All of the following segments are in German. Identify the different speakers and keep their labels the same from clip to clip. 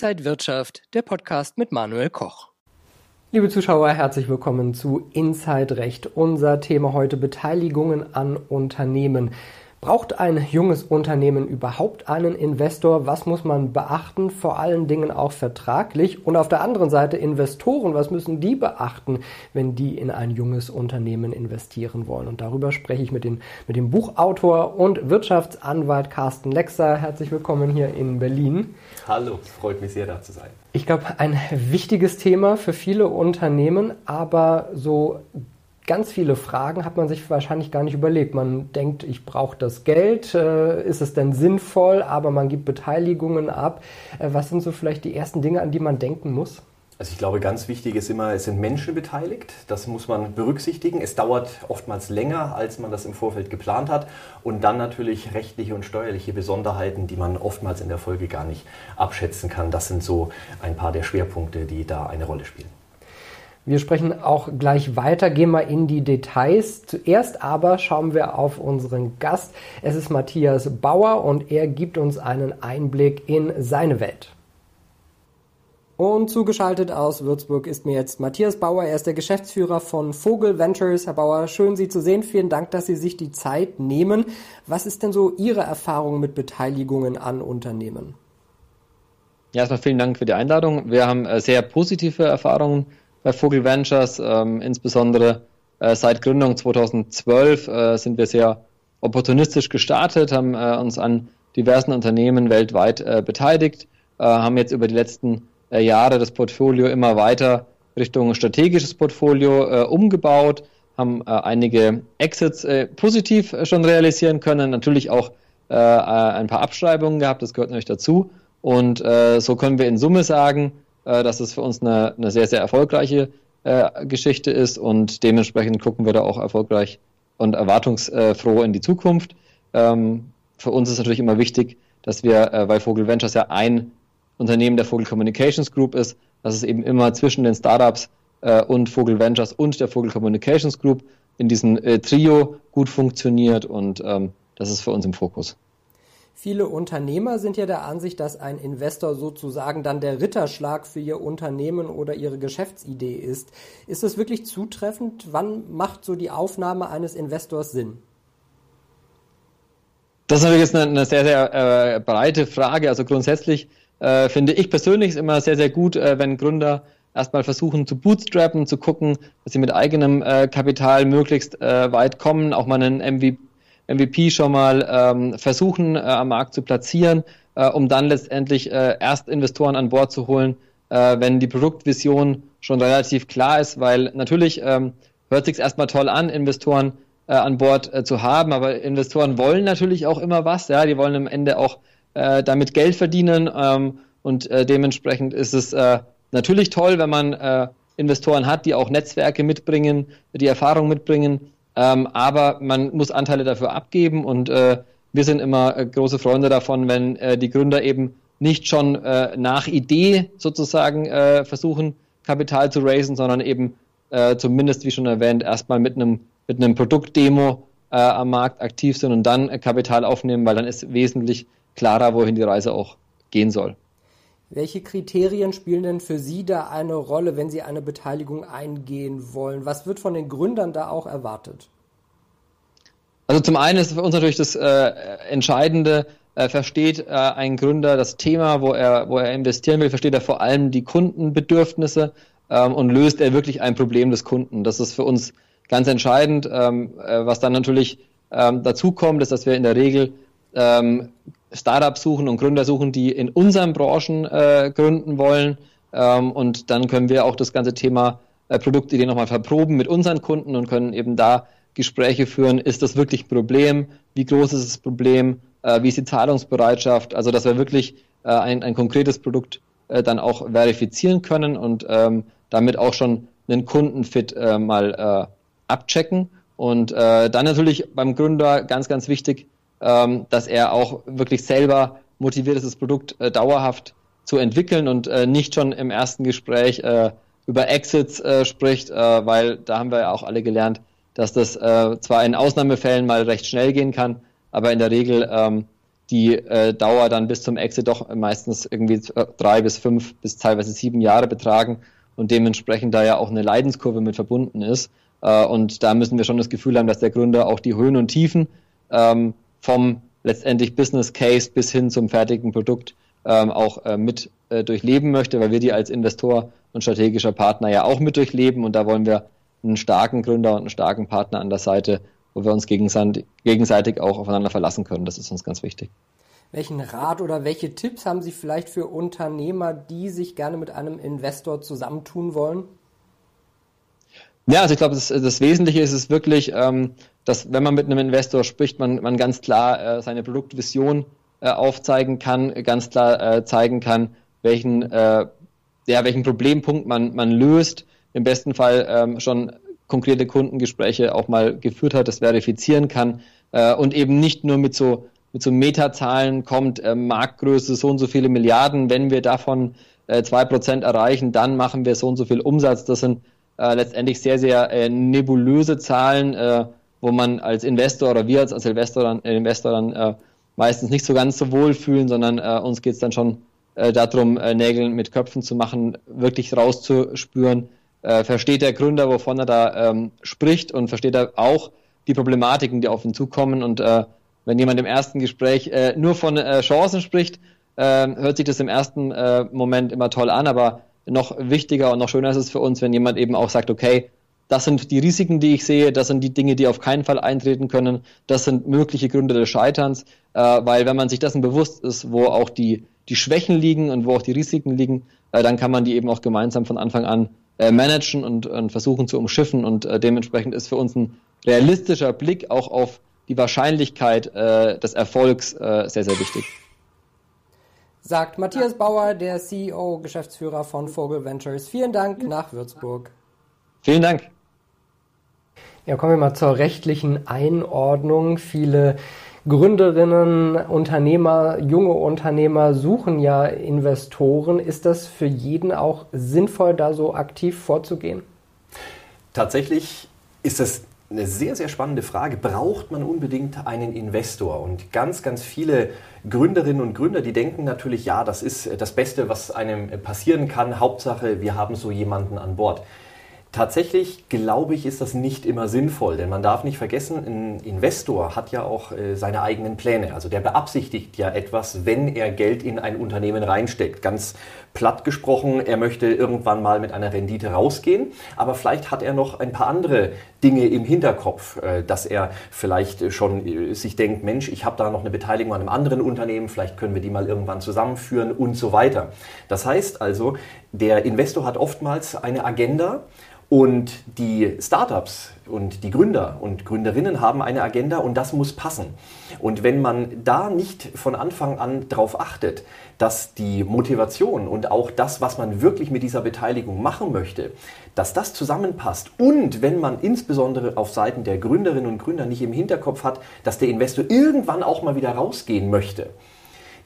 Speaker 1: Inside Wirtschaft, der Podcast mit Manuel Koch.
Speaker 2: Liebe Zuschauer, herzlich willkommen zu Inside Recht. Unser Thema heute Beteiligungen an Unternehmen. Braucht ein junges Unternehmen überhaupt einen Investor? Was muss man beachten? Vor allen Dingen auch vertraglich. Und auf der anderen Seite Investoren. Was müssen die beachten, wenn die in ein junges Unternehmen investieren wollen? Und darüber spreche ich mit, den, mit dem Buchautor und Wirtschaftsanwalt Carsten Lexer. Herzlich willkommen hier in Berlin.
Speaker 3: Hallo, freut mich sehr, da zu sein.
Speaker 2: Ich glaube, ein wichtiges Thema für viele Unternehmen, aber so ganz viele Fragen hat man sich wahrscheinlich gar nicht überlegt. Man denkt, ich brauche das Geld, äh, ist es denn sinnvoll, aber man gibt Beteiligungen ab. Äh, was sind so vielleicht die ersten Dinge, an die man denken muss?
Speaker 3: Also ich glaube, ganz wichtig ist immer, es sind Menschen beteiligt. Das muss man berücksichtigen. Es dauert oftmals länger, als man das im Vorfeld geplant hat. Und dann natürlich rechtliche und steuerliche Besonderheiten, die man oftmals in der Folge gar nicht abschätzen kann. Das sind so ein paar der Schwerpunkte, die da eine Rolle spielen.
Speaker 2: Wir sprechen auch gleich weiter, gehen mal in die Details. Zuerst aber schauen wir auf unseren Gast. Es ist Matthias Bauer und er gibt uns einen Einblick in seine Welt. Und zugeschaltet aus Würzburg ist mir jetzt Matthias Bauer. Er ist der Geschäftsführer von Vogel Ventures. Herr Bauer, schön Sie zu sehen. Vielen Dank, dass Sie sich die Zeit nehmen. Was ist denn so Ihre Erfahrung mit Beteiligungen an Unternehmen?
Speaker 4: Ja, erstmal vielen Dank für die Einladung. Wir haben äh, sehr positive Erfahrungen bei Vogel Ventures. Ähm, insbesondere äh, seit Gründung 2012 äh, sind wir sehr opportunistisch gestartet, haben äh, uns an diversen Unternehmen weltweit äh, beteiligt, äh, haben jetzt über die letzten äh, Jahre das Portfolio immer weiter Richtung strategisches Portfolio umgebaut, haben einige Exits positiv schon realisieren können, natürlich auch ein paar Abschreibungen gehabt, das gehört natürlich dazu. Und so können wir in Summe sagen, äh, dass es für uns eine, eine sehr, sehr erfolgreiche äh, Geschichte ist und dementsprechend gucken wir da auch erfolgreich und erwartungsfroh in die Zukunft. Ähm, für uns ist natürlich immer wichtig, dass wir, äh, weil Vogel Ventures ja ein Unternehmen der Vogel Communications Group ist, dass es eben immer zwischen den Startups äh, und Vogel Ventures und der Vogel Communications Group in diesem äh, Trio gut funktioniert und ähm, das ist für uns im Fokus.
Speaker 2: Viele Unternehmer sind ja der Ansicht, dass ein Investor sozusagen dann der Ritterschlag für ihr Unternehmen oder ihre Geschäftsidee ist. Ist das wirklich zutreffend? Wann macht so die Aufnahme eines Investors Sinn?
Speaker 4: Das ist natürlich jetzt eine, sehr, sehr äh, breite Frage. Also grundsätzlich äh, finde ich persönlich es immer sehr, sehr gut, äh, wenn Gründer erstmal versuchen zu bootstrappen, zu gucken, dass sie mit eigenem äh, Kapital möglichst äh, weit kommen, auch mal einen MVP MVP schon mal ähm, versuchen äh, am Markt zu platzieren, äh, um dann letztendlich äh, erst Investoren an Bord zu holen, äh, wenn die Produktvision schon relativ klar ist, weil natürlich ähm, hört sich erstmal toll an, Investoren äh, an Bord äh, zu haben, aber Investoren wollen natürlich auch immer was, ja, die wollen am Ende auch äh, damit Geld verdienen ähm, und äh, dementsprechend ist es äh, natürlich toll, wenn man äh, Investoren hat, die auch Netzwerke mitbringen, die Erfahrung mitbringen, ähm, aber man muss Anteile dafür abgeben und äh, wir sind immer äh, große Freunde davon, wenn äh, die Gründer eben nicht schon äh, nach Idee sozusagen äh, versuchen, Kapital zu raisen, sondern eben äh, zumindest, wie schon erwähnt, erstmal mit einem mit einem Produktdemo am Markt aktiv sind und dann Kapital aufnehmen, weil dann ist wesentlich klarer, wohin die Reise auch gehen soll.
Speaker 2: Welche Kriterien spielen denn für Sie da eine Rolle, wenn Sie eine Beteiligung eingehen wollen? Was wird von den Gründern da auch erwartet?
Speaker 4: Also zum einen ist für uns natürlich das äh, Entscheidende, äh, versteht äh, ein Gründer das Thema, wo er, wo er investieren will, versteht er vor allem die Kundenbedürfnisse ähm, und löst er wirklich ein Problem des Kunden. Das ist für uns ganz entscheidend. Ähm, äh, was dann natürlich ähm, dazu kommt, ist, dass wir in der Regel ähm, Startups suchen und Gründer suchen, die in unseren Branchen äh, gründen wollen. Ähm, und dann können wir auch das ganze Thema äh, Produktidee nochmal verproben mit unseren Kunden und können eben da Gespräche führen. Ist das wirklich ein Problem? Wie groß ist das Problem? Äh, wie ist die Zahlungsbereitschaft? Also, dass wir wirklich äh, ein, ein konkretes Produkt äh, dann auch verifizieren können und ähm, damit auch schon einen Kundenfit äh, mal äh, abchecken. Und äh, dann natürlich beim Gründer ganz, ganz wichtig, ähm, dass er auch wirklich selber motiviert ist, das Produkt äh, dauerhaft zu entwickeln und äh, nicht schon im ersten Gespräch äh, über Exits äh, spricht, äh, weil da haben wir ja auch alle gelernt, dass das äh, zwar in Ausnahmefällen mal recht schnell gehen kann, aber in der Regel ähm, die äh, Dauer dann bis zum Exit doch meistens irgendwie drei bis fünf bis teilweise sieben Jahre betragen und dementsprechend da ja auch eine Leidenskurve mit verbunden ist. Äh, und da müssen wir schon das Gefühl haben, dass der Gründer auch die Höhen und Tiefen ähm, vom letztendlich Business Case bis hin zum fertigen Produkt ähm, auch äh, mit äh, durchleben möchte, weil wir die als Investor und strategischer Partner ja auch mit durchleben und da wollen wir einen starken Gründer und einen starken Partner an der Seite, wo wir uns gegenseitig auch aufeinander verlassen können. Das ist uns ganz wichtig.
Speaker 2: Welchen Rat oder welche Tipps haben Sie vielleicht für Unternehmer, die sich gerne mit einem Investor zusammentun wollen?
Speaker 4: Ja, also ich glaube, das, das Wesentliche ist es wirklich, ähm, dass wenn man mit einem Investor spricht, man, man ganz klar äh, seine Produktvision äh, aufzeigen kann, ganz klar äh, zeigen kann, welchen, äh, ja, welchen Problempunkt man, man löst, im besten Fall ähm, schon konkrete Kundengespräche auch mal geführt hat, das verifizieren kann äh, und eben nicht nur mit so mit so Metazahlen kommt, äh, Marktgröße so und so viele Milliarden, wenn wir davon äh, zwei äh, Prozent erreichen, dann machen wir so und so viel Umsatz. Das sind äh, letztendlich sehr, sehr äh, nebulöse Zahlen, äh, wo man als Investor oder wir als, als Investor dann, äh, Investor dann äh, meistens nicht so ganz so wohl fühlen, sondern äh, uns geht es dann schon äh, darum, äh, Nägel mit Köpfen zu machen, wirklich rauszuspüren, äh, versteht der Gründer, wovon er da ähm, spricht und versteht er auch die Problematiken, die auf ihn zukommen. Und äh, wenn jemand im ersten Gespräch äh, nur von äh, Chancen spricht, äh, hört sich das im ersten äh, Moment immer toll an, aber noch wichtiger und noch schöner ist es für uns, wenn jemand eben auch sagt, okay, das sind die Risiken, die ich sehe, das sind die Dinge, die auf keinen Fall eintreten können, das sind mögliche Gründe des Scheiterns, äh, weil wenn man sich dessen bewusst ist, wo auch die, die Schwächen liegen und wo auch die Risiken liegen, äh, dann kann man die eben auch gemeinsam von Anfang an äh, managen und, und versuchen zu umschiffen. Und äh, dementsprechend ist für uns ein realistischer Blick auch auf die Wahrscheinlichkeit äh, des Erfolgs äh, sehr, sehr wichtig.
Speaker 2: Sagt Matthias Bauer, der CEO, Geschäftsführer von Vogel Ventures. Vielen Dank nach Würzburg.
Speaker 4: Vielen Dank.
Speaker 2: Ja, kommen wir mal zur rechtlichen Einordnung. Viele Gründerinnen, Unternehmer, junge Unternehmer suchen ja Investoren. Ist das für jeden auch sinnvoll, da so aktiv vorzugehen?
Speaker 3: Tatsächlich ist es eine sehr, sehr spannende Frage. Braucht man unbedingt einen Investor? Und ganz, ganz viele Gründerinnen und Gründer, die denken natürlich, ja, das ist das Beste, was einem passieren kann. Hauptsache, wir haben so jemanden an Bord. Tatsächlich glaube ich, ist das nicht immer sinnvoll, denn man darf nicht vergessen, ein Investor hat ja auch äh, seine eigenen Pläne. Also der beabsichtigt ja etwas, wenn er Geld in ein Unternehmen reinsteckt. Ganz platt gesprochen, er möchte irgendwann mal mit einer Rendite rausgehen, aber vielleicht hat er noch ein paar andere Dinge im Hinterkopf, äh, dass er vielleicht schon äh, sich denkt, Mensch, ich habe da noch eine Beteiligung an einem anderen Unternehmen, vielleicht können wir die mal irgendwann zusammenführen und so weiter. Das heißt also, der Investor hat oftmals eine Agenda, und die Startups und die Gründer und Gründerinnen haben eine Agenda und das muss passen. Und wenn man da nicht von Anfang an darauf achtet, dass die Motivation und auch das, was man wirklich mit dieser Beteiligung machen möchte, dass das zusammenpasst und wenn man insbesondere auf Seiten der Gründerinnen und Gründer nicht im Hinterkopf hat, dass der Investor irgendwann auch mal wieder rausgehen möchte,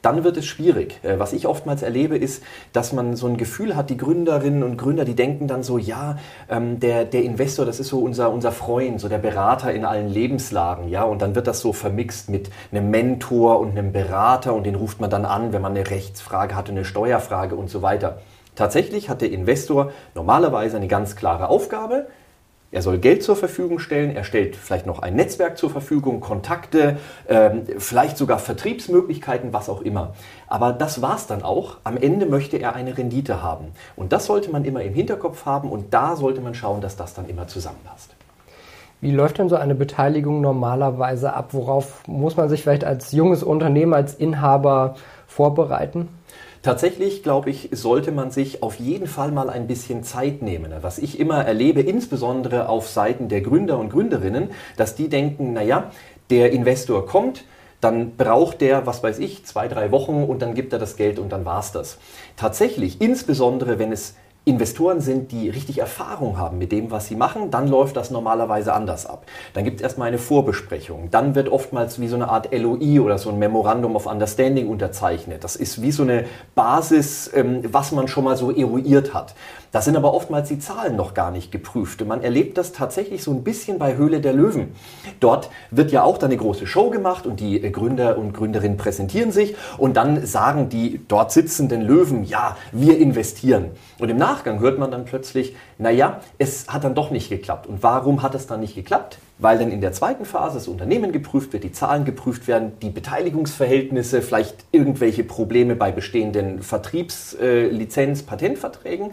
Speaker 3: dann wird es schwierig. Äh, was ich oftmals erlebe, ist, dass man so ein Gefühl hat, die Gründerinnen und Gründer, die denken dann so, ja, ähm, der, der Investor, das ist so unser, unser Freund, so der Berater in allen Lebenslagen, ja, und dann wird das so vermixt mit einem Mentor und einem Berater und den ruft man dann an, wenn man eine Rechtsfrage hat, eine Steuerfrage und so weiter. Tatsächlich hat der Investor normalerweise eine ganz klare Aufgabe, er soll Geld zur Verfügung stellen, er stellt vielleicht noch ein Netzwerk zur Verfügung, Kontakte, ähm, vielleicht sogar Vertriebsmöglichkeiten, was auch immer. Aber das war's dann auch. Am Ende möchte er eine Rendite haben. Und das sollte man immer im Hinterkopf haben und da sollte man schauen, dass das dann immer zusammenpasst.
Speaker 2: Wie läuft denn so eine Beteiligung normalerweise ab? Worauf muss man sich vielleicht als junges Unternehmen, als Inhaber vorbereiten?
Speaker 3: Tatsächlich, glaube ich, sollte man sich auf jeden Fall mal ein bisschen Zeit nehmen. Was ich immer erlebe, insbesondere auf Seiten der Gründer und Gründerinnen, dass die denken, naja, der Investor kommt, dann braucht der, was weiß ich, zwei, drei Wochen und dann gibt er das Geld und dann war's das. Tatsächlich, insbesondere wenn es Investoren sind, die richtig Erfahrung haben mit dem, was sie machen, dann läuft das normalerweise anders ab. Dann gibt es erstmal eine Vorbesprechung. Dann wird oftmals wie so eine Art LOI oder so ein Memorandum of Understanding unterzeichnet. Das ist wie so eine Basis, ähm, was man schon mal so eruiert hat. Da sind aber oftmals die Zahlen noch gar nicht geprüft. Man erlebt das tatsächlich so ein bisschen bei Höhle der Löwen. Dort wird ja auch dann eine große Show gemacht und die Gründer und Gründerinnen präsentieren sich und dann sagen die dort sitzenden Löwen, ja, wir investieren. Und im Nachgang hört man dann plötzlich, naja, es hat dann doch nicht geklappt. Und warum hat es dann nicht geklappt? Weil dann in der zweiten Phase das Unternehmen geprüft wird, die Zahlen geprüft werden, die Beteiligungsverhältnisse, vielleicht irgendwelche Probleme bei bestehenden Vertriebslizenz, Patentverträgen.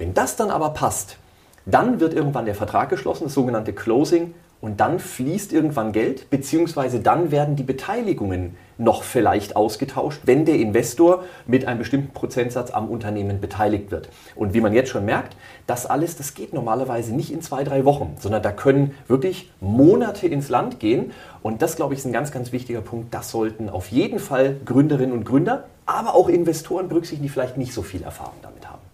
Speaker 3: Wenn das dann aber passt, dann wird irgendwann der Vertrag geschlossen, das sogenannte Closing, und dann fließt irgendwann Geld, beziehungsweise dann werden die Beteiligungen noch vielleicht ausgetauscht, wenn der Investor mit einem bestimmten Prozentsatz am Unternehmen beteiligt wird. Und wie man jetzt schon merkt, das alles, das geht normalerweise nicht in zwei, drei Wochen, sondern da können wirklich Monate ins Land gehen. Und das, glaube ich, ist ein ganz, ganz wichtiger Punkt. Das sollten auf jeden Fall Gründerinnen und Gründer, aber auch Investoren berücksichtigen, die vielleicht nicht so viel Erfahrung damit haben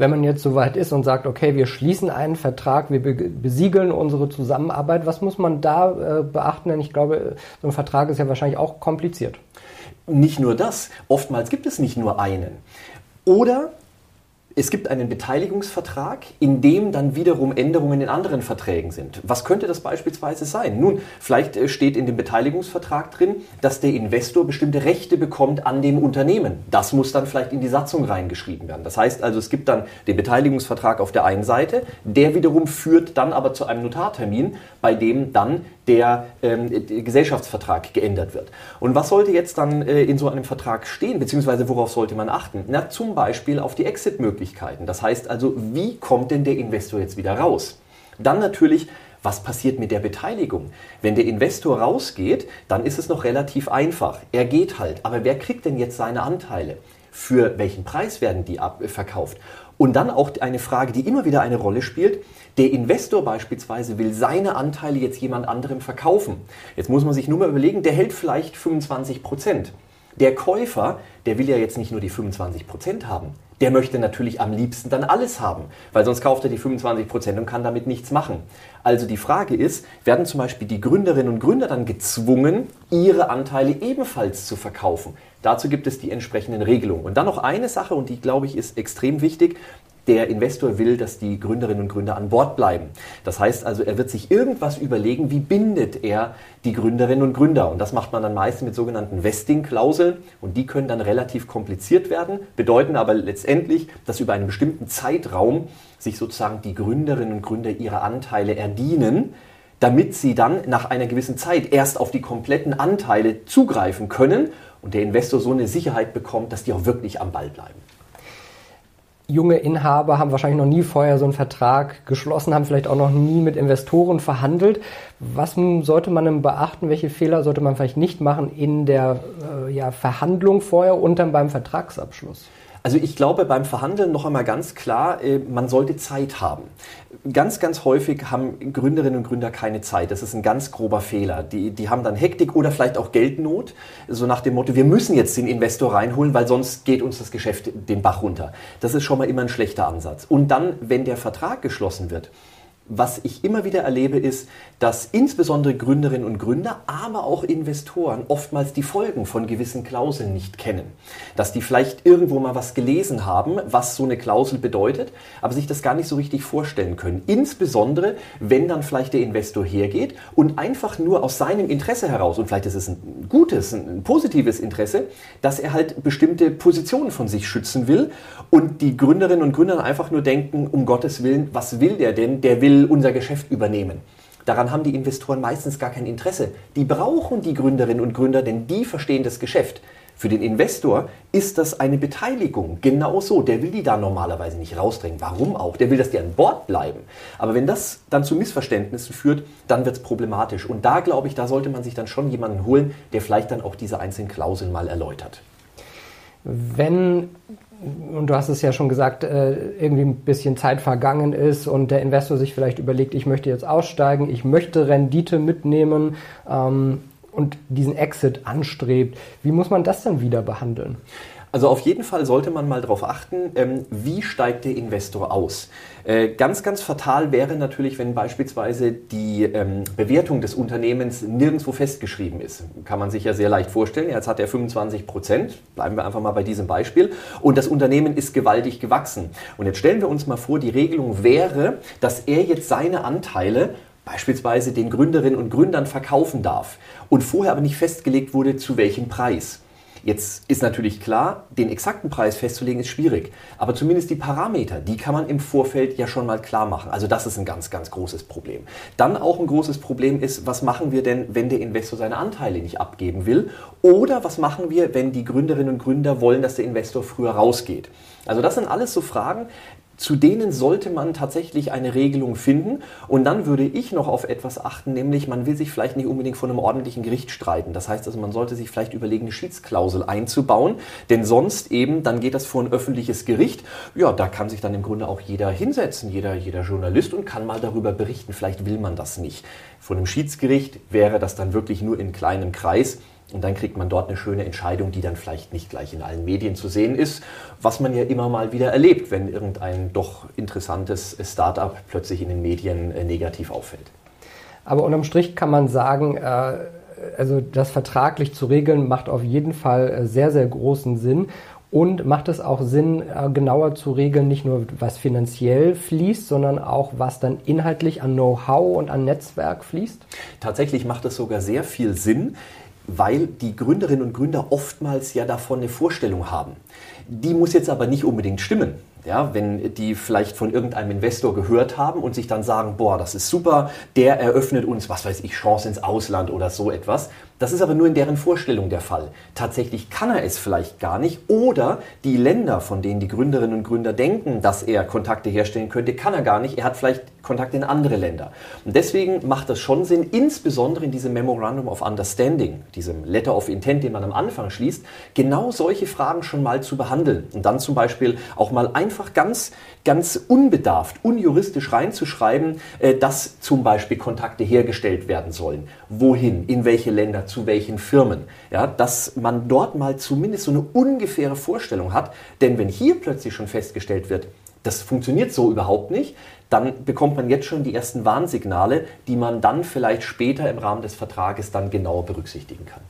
Speaker 2: wenn man jetzt soweit ist und sagt, okay, wir schließen einen Vertrag, wir besiegeln unsere Zusammenarbeit, was muss man da äh, beachten? Denn ich glaube, so ein Vertrag ist ja wahrscheinlich auch kompliziert.
Speaker 3: Nicht nur das, oftmals gibt es nicht nur einen. Oder es gibt einen Beteiligungsvertrag, in dem dann wiederum Änderungen in anderen Verträgen sind. Was könnte das beispielsweise sein? Nun, vielleicht äh, steht in dem Beteiligungsvertrag drin, dass der Investor bestimmte Rechte bekommt an dem Unternehmen. Das muss dann vielleicht in die Satzung reingeschrieben werden. Das heißt also, es gibt dann den Beteiligungsvertrag auf der einen Seite, der wiederum führt dann aber zu einem Notartermin, bei dem dann der ähm, Gesellschaftsvertrag geändert wird. Und was sollte jetzt dann äh, in so einem Vertrag stehen, beziehungsweise worauf sollte man achten? Na, zum Beispiel auf die Exit-Möglichkeiten. Das heißt also, wie kommt denn der Investor jetzt wieder raus? Dann natürlich, was passiert mit der Beteiligung? Wenn der Investor rausgeht, dann ist es noch relativ einfach. Er geht halt. Aber wer kriegt denn jetzt seine Anteile? Für welchen Preis werden die verkauft? Und dann auch eine Frage, die immer wieder eine Rolle spielt. Der Investor beispielsweise will seine Anteile jetzt jemand anderem verkaufen. Jetzt muss man sich nur mal überlegen, der hält vielleicht 25 Prozent. Der Käufer, der will ja jetzt nicht nur die 25 Prozent haben. Der möchte natürlich am liebsten dann alles haben, weil sonst kauft er die 25 Prozent und kann damit nichts machen. Also die Frage ist, werden zum Beispiel die Gründerinnen und Gründer dann gezwungen, ihre Anteile ebenfalls zu verkaufen? Dazu gibt es die entsprechenden Regelungen. Und dann noch eine Sache, und die glaube ich ist extrem wichtig. Der Investor will, dass die Gründerinnen und Gründer an Bord bleiben. Das heißt also, er wird sich irgendwas überlegen, wie bindet er die Gründerinnen und Gründer. Und das macht man dann meist mit sogenannten Vesting-Klauseln. Und die können dann relativ kompliziert werden, bedeuten aber letztendlich, dass über einen bestimmten Zeitraum sich sozusagen die Gründerinnen und Gründer ihre Anteile erdienen damit sie dann nach einer gewissen Zeit erst auf die kompletten Anteile zugreifen können und der Investor so eine Sicherheit bekommt, dass die auch wirklich am Ball bleiben.
Speaker 2: Junge Inhaber haben wahrscheinlich noch nie vorher so einen Vertrag geschlossen, haben vielleicht auch noch nie mit Investoren verhandelt. Was sollte man beachten? Welche Fehler sollte man vielleicht nicht machen in der äh, ja, Verhandlung vorher und dann beim Vertragsabschluss?
Speaker 3: Also ich glaube beim Verhandeln noch einmal ganz klar, äh, man sollte Zeit haben. Ganz, ganz häufig haben Gründerinnen und Gründer keine Zeit. Das ist ein ganz grober Fehler. Die, die haben dann Hektik oder vielleicht auch Geldnot, so nach dem Motto, wir müssen jetzt den Investor reinholen, weil sonst geht uns das Geschäft den Bach runter. Das ist schon mal immer ein schlechter Ansatz. Und dann, wenn der Vertrag geschlossen wird, was ich immer wieder erlebe, ist, dass insbesondere Gründerinnen und Gründer, aber auch Investoren oftmals die Folgen von gewissen Klauseln nicht kennen. Dass die vielleicht irgendwo mal was gelesen haben, was so eine Klausel bedeutet, aber sich das gar nicht so richtig vorstellen können. Insbesondere, wenn dann vielleicht der Investor hergeht und einfach nur aus seinem Interesse heraus, und vielleicht ist es ein gutes, ein positives Interesse, dass er halt bestimmte Positionen von sich schützen will und die Gründerinnen und Gründer einfach nur denken, um Gottes Willen, was will der denn? Der will unser Geschäft übernehmen. Daran haben die Investoren meistens gar kein Interesse. Die brauchen die Gründerinnen und Gründer, denn die verstehen das Geschäft. Für den Investor ist das eine Beteiligung. Genau so. Der will die da normalerweise nicht rausdrängen. Warum auch? Der will, dass die an Bord bleiben. Aber wenn das dann zu Missverständnissen führt, dann wird es problematisch. Und da glaube ich, da sollte man sich dann schon jemanden holen, der vielleicht dann auch diese einzelnen Klauseln mal erläutert.
Speaker 2: Wenn und du hast es ja schon gesagt, äh, irgendwie ein bisschen Zeit vergangen ist und der Investor sich vielleicht überlegt, ich möchte jetzt aussteigen, ich möchte Rendite mitnehmen ähm, und diesen Exit anstrebt. Wie muss man das dann wieder behandeln?
Speaker 3: Also auf jeden Fall sollte man mal darauf achten, ähm, wie steigt der Investor aus. Äh, ganz, ganz fatal wäre natürlich, wenn beispielsweise die ähm, Bewertung des Unternehmens nirgendwo festgeschrieben ist. Kann man sich ja sehr leicht vorstellen. Jetzt hat er 25 Prozent, bleiben wir einfach mal bei diesem Beispiel, und das Unternehmen ist gewaltig gewachsen. Und jetzt stellen wir uns mal vor, die Regelung wäre, dass er jetzt seine Anteile beispielsweise den Gründerinnen und Gründern verkaufen darf und vorher aber nicht festgelegt wurde, zu welchem Preis. Jetzt ist natürlich klar, den exakten Preis festzulegen ist schwierig, aber zumindest die Parameter, die kann man im Vorfeld ja schon mal klar machen. Also das ist ein ganz, ganz großes Problem. Dann auch ein großes Problem ist, was machen wir denn, wenn der Investor seine Anteile nicht abgeben will? Oder was machen wir, wenn die Gründerinnen und Gründer wollen, dass der Investor früher rausgeht? Also das sind alles so Fragen, zu denen sollte man tatsächlich eine Regelung finden. Und dann würde ich noch auf etwas achten, nämlich man will sich vielleicht nicht unbedingt vor einem ordentlichen Gericht streiten. Das heißt also, man sollte sich vielleicht überlegen, eine Schiedsklausel einzubauen, denn sonst eben, dann geht das vor ein öffentliches Gericht. Ja, da kann sich dann im Grunde auch jeder hinsetzen, jeder, jeder Journalist und kann mal darüber berichten. Vielleicht will man das nicht. Vor einem Schiedsgericht wäre das dann wirklich nur in kleinem Kreis. Und dann kriegt man dort eine schöne Entscheidung, die dann vielleicht nicht gleich in allen Medien zu sehen ist, was man ja immer mal wieder erlebt, wenn irgendein doch interessantes Startup plötzlich in den Medien äh, negativ auffällt.
Speaker 2: Aber unterm Strich kann man sagen, äh, also das vertraglich zu regeln macht auf jeden Fall äh, sehr, sehr großen Sinn. Und macht es auch Sinn, genauer zu regeln, nicht nur was finanziell fließt, sondern auch was dann inhaltlich an Know-how und an Netzwerk fließt?
Speaker 3: Tatsächlich macht es sogar sehr viel Sinn weil die Gründerinnen und Gründer oftmals ja davon eine Vorstellung haben. Die muss jetzt aber nicht unbedingt stimmen. Ja, wenn die vielleicht von irgendeinem Investor gehört haben und sich dann sagen, boah, das ist super, der eröffnet uns, was weiß ich, Chance ins Ausland oder so etwas, das ist aber nur in deren Vorstellung der Fall. Tatsächlich kann er es vielleicht gar nicht oder die Länder, von denen die Gründerinnen und Gründer denken, dass er Kontakte herstellen könnte, kann er gar nicht. Er hat vielleicht Kontakte in andere Länder. Und deswegen macht das schon Sinn, insbesondere in diesem Memorandum of Understanding, diesem Letter of Intent, den man am Anfang schließt, genau solche Fragen schon mal zu behandeln und dann zum Beispiel auch mal einfach ganz, ganz unbedarft, unjuristisch reinzuschreiben, äh, dass zum Beispiel Kontakte hergestellt werden sollen. Wohin, in welche Länder, zu welchen Firmen. Ja, dass man dort mal zumindest so eine ungefähre Vorstellung hat. Denn wenn hier plötzlich schon festgestellt wird, das funktioniert so überhaupt nicht, dann bekommt man jetzt schon die ersten Warnsignale, die man dann vielleicht später im Rahmen des Vertrages dann genauer berücksichtigen kann.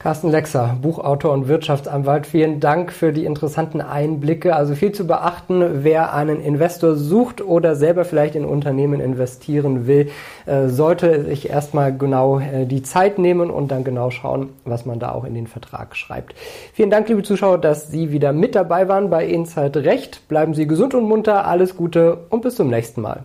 Speaker 2: Carsten Lexer, Buchautor und Wirtschaftsanwalt, vielen Dank für die interessanten Einblicke. Also viel zu beachten, wer einen Investor sucht oder selber vielleicht in Unternehmen investieren will, äh, sollte sich erstmal genau äh, die Zeit nehmen und dann genau schauen, was man da auch in den Vertrag schreibt. Vielen Dank, liebe Zuschauer, dass Sie wieder mit dabei waren bei Inside Recht. Bleiben Sie gesund und munter, alles Gute und bis zum nächsten Mal.